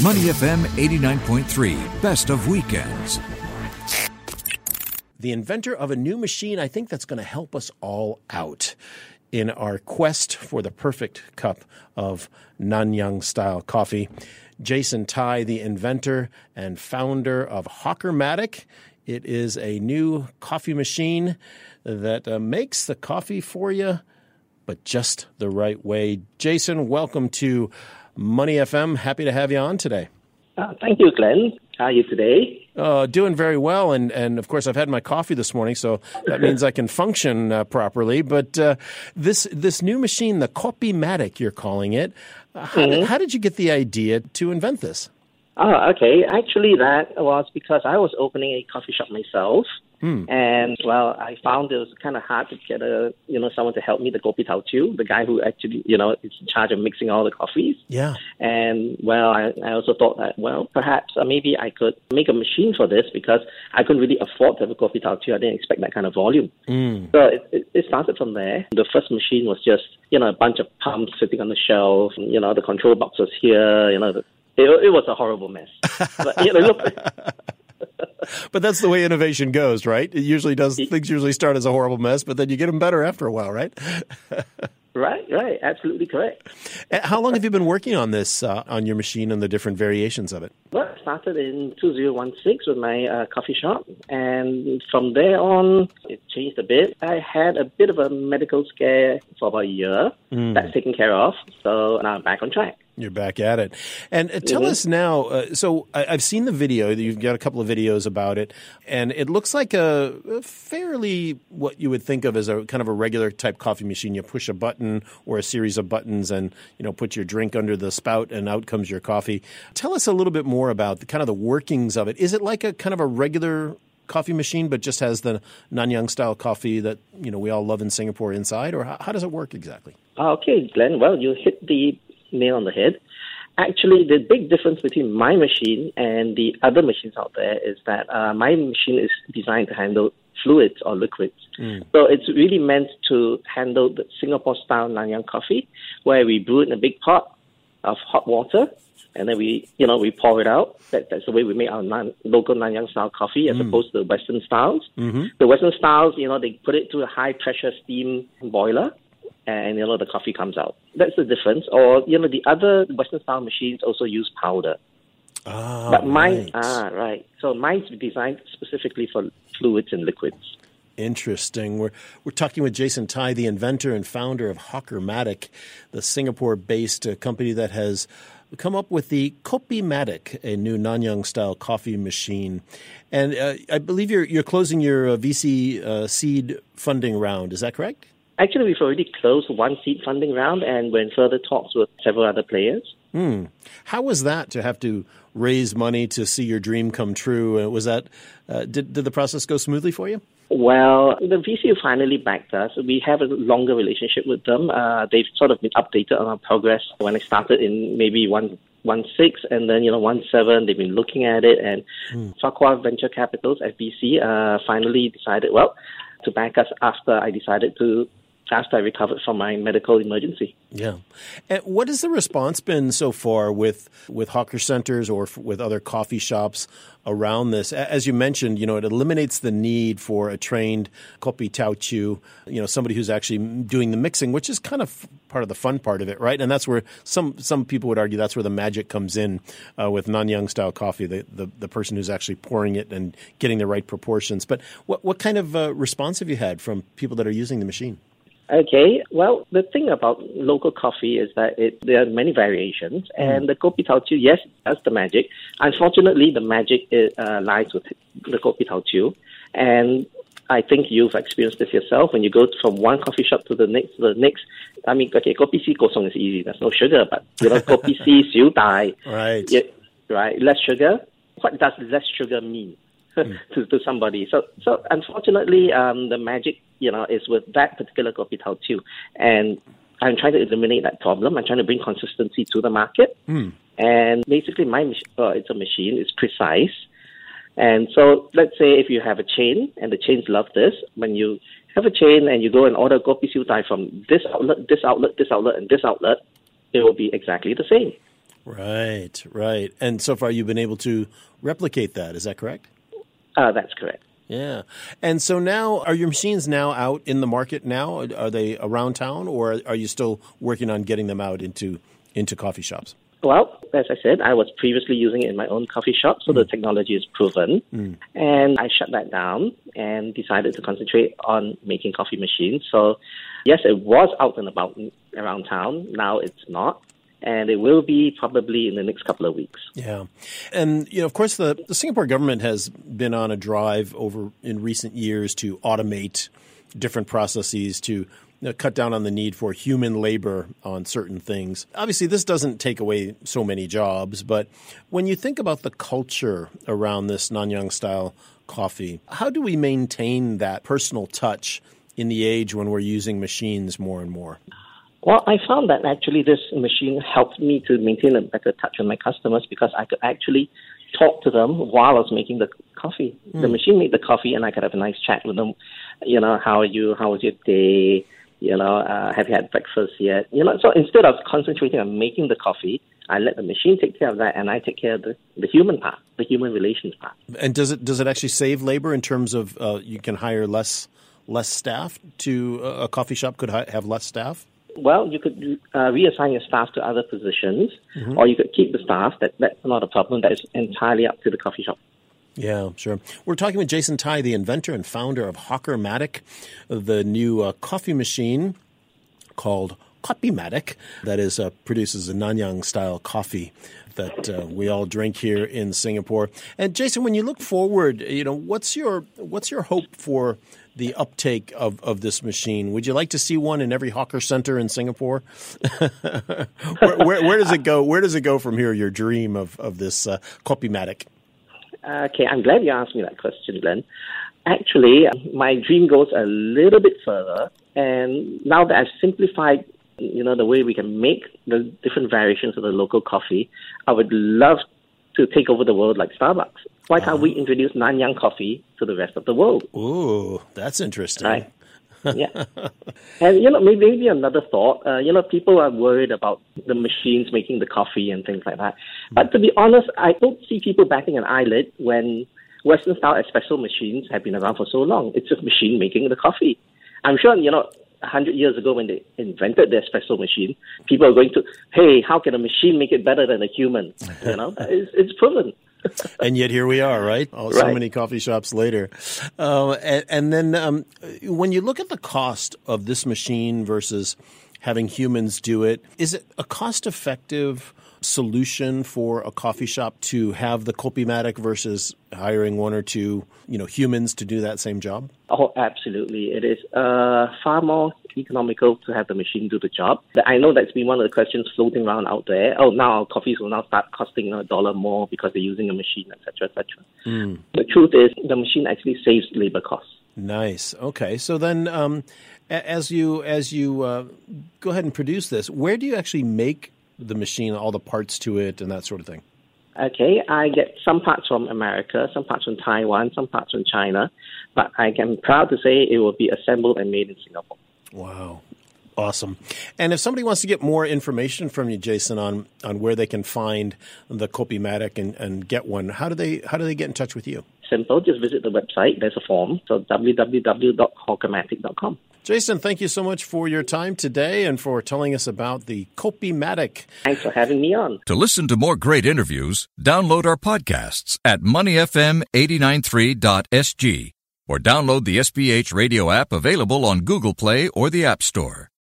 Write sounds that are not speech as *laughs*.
Money FM 89.3, best of weekends. The inventor of a new machine, I think that's going to help us all out in our quest for the perfect cup of Nanyang style coffee. Jason Tai, the inventor and founder of Hawkermatic. It is a new coffee machine that uh, makes the coffee for you, but just the right way. Jason, welcome to Money FM. Happy to have you on today. Uh, thank you, Glenn. How are you today? Uh, doing very well, and, and of course I've had my coffee this morning, so that means I can function uh, properly. But uh, this this new machine, the Kopimatic, you're calling it, uh, how, mm-hmm. did, how did you get the idea to invent this? Oh, okay. Actually, that was because I was opening a coffee shop myself. Hmm. And well, I found it was kind of hard to get a you know someone to help me, the Kopi Tao Chu, the guy who actually you know is in charge of mixing all the coffees. Yeah. And well, I, I also thought that well, perhaps uh, maybe I could make a machine for this because I couldn't really afford to have a Kopi Tao Chu. I didn't expect that kind of volume. Mm. So it, it, it started from there. The first machine was just you know a bunch of pumps sitting on the shelf. You know the control box was here. You know the, it, it was a horrible mess. *laughs* but you know look. *laughs* but that's the way innovation goes, right? It usually does. Things usually start as a horrible mess, but then you get them better after a while, right? *laughs* right, right, absolutely correct. How long have you been working on this uh, on your machine and the different variations of it? Well, I started in 2016 with my uh, coffee shop, and from there on, it changed a bit. I had a bit of a medical scare for about a year. Mm. That's taken care of, so now I'm back on track. You're back at it. And uh, tell mm-hmm. us now. Uh, so I, have seen the video. You've got a couple of videos about it, and it looks like a, a, fairly what you would think of as a kind of a regular type coffee machine. You push a button or a series of buttons, and you know put your drink under the spout, and out comes your coffee. Tell us a little bit more about the kind of the workings of it. Is it like a kind of a regular coffee machine, but just has the Nanyang style coffee that you know we all love in Singapore inside, or how, how does it work exactly? Okay, Glenn. Well, you hit the nail on the head. Actually, the big difference between my machine and the other machines out there is that uh, my machine is designed to handle fluids or liquids. Mm. So it's really meant to handle the Singapore style Nanyang coffee, where we brew it in a big pot of hot water, and then we, you know, we pour it out. That, that's the way we make our non, local Nanyang style coffee, as mm. opposed to the Western styles. Mm-hmm. The Western styles, you know, they put it through a high pressure steam boiler, and you know the coffee comes out. That's the difference. Or you know the other Western style machines also use powder. Ah, but mine, right. ah, right. So mine's designed specifically for fluids and liquids. Interesting. We're we're talking with Jason Tai, the inventor and founder of Hawkermatic, the Singapore-based uh, company that has come up with the Kopimatic, a new Nanyang style coffee machine. And uh, I believe you're you're closing your uh, VC uh, seed funding round. Is that correct? Actually, we've already closed one seed funding round and we're in further talks with several other players. Hmm. How was that to have to raise money to see your dream come true? Uh, was that uh, did did the process go smoothly for you? Well, the VC finally backed us. We have a longer relationship with them. Uh, they've sort of been updated on our progress. When I started in maybe one one six and then you know one seven, they've been looking at it. And hmm. Farquhar Venture Capitals FVC uh, finally decided well to back us after I decided to after I recovered from my medical emergency. Yeah. And what has the response been so far with, with hawker centers or f- with other coffee shops around this? As you mentioned, you know, it eliminates the need for a trained kopi tao chu, you know, somebody who's actually doing the mixing, which is kind of part of the fun part of it, right? And that's where some, some people would argue that's where the magic comes in uh, with Nanyang style coffee, the, the, the, person who's actually pouring it and getting the right proportions. But what, what kind of uh, response have you had from people that are using the machine? Okay, well, the thing about local coffee is that it, there are many variations, mm. and the Kopi Tao Chu, yes, that's the magic. Unfortunately, the magic is, uh, lies with the Kopi Tao Chu, and I think you've experienced this yourself when you go from one coffee shop to the next, to the next. I mean, okay, Kopi C Kosong is easy. There's no sugar, but you know, Kopi C *laughs* Siu Dai, right? Yeah, right, less sugar. What does less sugar mean? Mm. to, to somebody. So, so unfortunately, um, the magic, you know, is with that particular Kopi Tao Chu. And I'm trying to eliminate that problem. I'm trying to bring consistency to the market. Mm. And basically, my uh, it's a machine. It's precise. And so, let's say if you have a chain, and the chains love this, when you have a chain and you go and order kopi siu dai from this outlet, this outlet, this outlet, and this outlet, it will be exactly the same. Right, right. And so far, you've been able to replicate that. Is that correct? Uh, that's correct. Yeah. And so now, are your machines now out in the market now? Are they around town, or are you still working on getting them out into into coffee shops? Well, as I said, I was previously using it in my own coffee shop, so mm. the technology is proven. Mm. And I shut that down and decided to concentrate on making coffee machines. So, yes, it was out and about around town. Now it's not and it will be probably in the next couple of weeks. Yeah. And, you know, of course, the, the Singapore government has been on a drive over in recent years to automate different processes to you know, cut down on the need for human labor on certain things. Obviously, this doesn't take away so many jobs, but when you think about the culture around this Nanyang style coffee, how do we maintain that personal touch in the age when we're using machines more and more? Well, I found that actually this machine helped me to maintain a better touch with my customers because I could actually talk to them while I was making the coffee. Mm. The hmm. machine made the coffee, and I could have a nice chat with them. You know, how are you? How was your day? You know, uh, have you had breakfast yet? You know, so instead of concentrating on making the coffee, I let the machine take care of that, and I take care of the, the human part, the human relations part. And does it does it actually save labor in terms of uh, you can hire less less staff to uh, a coffee shop could have less staff? Well, you could uh, reassign your staff to other positions, mm-hmm. or you could keep the staff. That that's not a problem. That is entirely up to the coffee shop. Yeah, sure. We're talking with Jason Tai, the inventor and founder of Hawkermatic, the new uh, coffee machine called Kopimatic that is uh, produces a Nanyang style coffee that uh, we all drink here in Singapore. And Jason, when you look forward, you know what's your what's your hope for the uptake of, of this machine? Would you like to see one in every hawker center in Singapore? *laughs* where, where, where, does it go? Where does it go from here? Your dream of of this uh, Kopimatic. Okay, I'm glad you asked me that question, Glenn. Actually, my dream goes a little bit further, and now that I've simplified, you know, the way we can make the different variations of the local coffee, I would love to take over the world like Starbucks. Why can't uh, we introduce Nanyang coffee to the rest of the world? Ooh, that's interesting. Right. *laughs* yeah. And, you know, maybe, maybe another thought, uh, you know, people are worried about the machines making the coffee and things like that. But to be honest, I don't see people batting an eyelid when Western style espresso machines have been around for so long. It's a machine making the coffee. I'm sure, you know, 100 years ago when they invented the espresso machine, people are going to, hey, how can a machine make it better than a human? You know, *laughs* it's, it's proven. *laughs* and yet here we are, right? Oh, so many coffee shops later. Uh, and, and, then um, when you look at the cost of this machine versus having humans do it, is it a cost effective solution for a coffee shop to have the Kopimatic versus hiring one or two, you know, humans to do that same job? Oh, absolutely. It is uh, far more economical to have the machine do the job. I know that's been one of the questions floating around out there. Oh, now our coffees will now start costing a dollar more because they're using a machine, etc., etc. Mm. The truth is, the machine actually saves labor costs. Nice. Okay. So then, um, as you as you uh, go ahead and produce this, where do you actually make the machine, all the parts to it, and that sort of thing? Okay, I get some parts from America, some parts from Taiwan, some parts from China, but I am proud to say it will be assembled and made in Singapore. Wow. Awesome. And if somebody wants to get more information from you, Jason, on, on where they can find the Kopimatic and, and get one, how do they how do they get in touch with you? Simple. Just visit the website. There's a form. So www.hawkermatic.com. Jason, thank you so much for your time today and for telling us about the Kopimatic. Thanks for having me on. To listen to more great interviews, download our podcasts at moneyfm893.sg or download the SPH radio app available on Google Play or the App Store.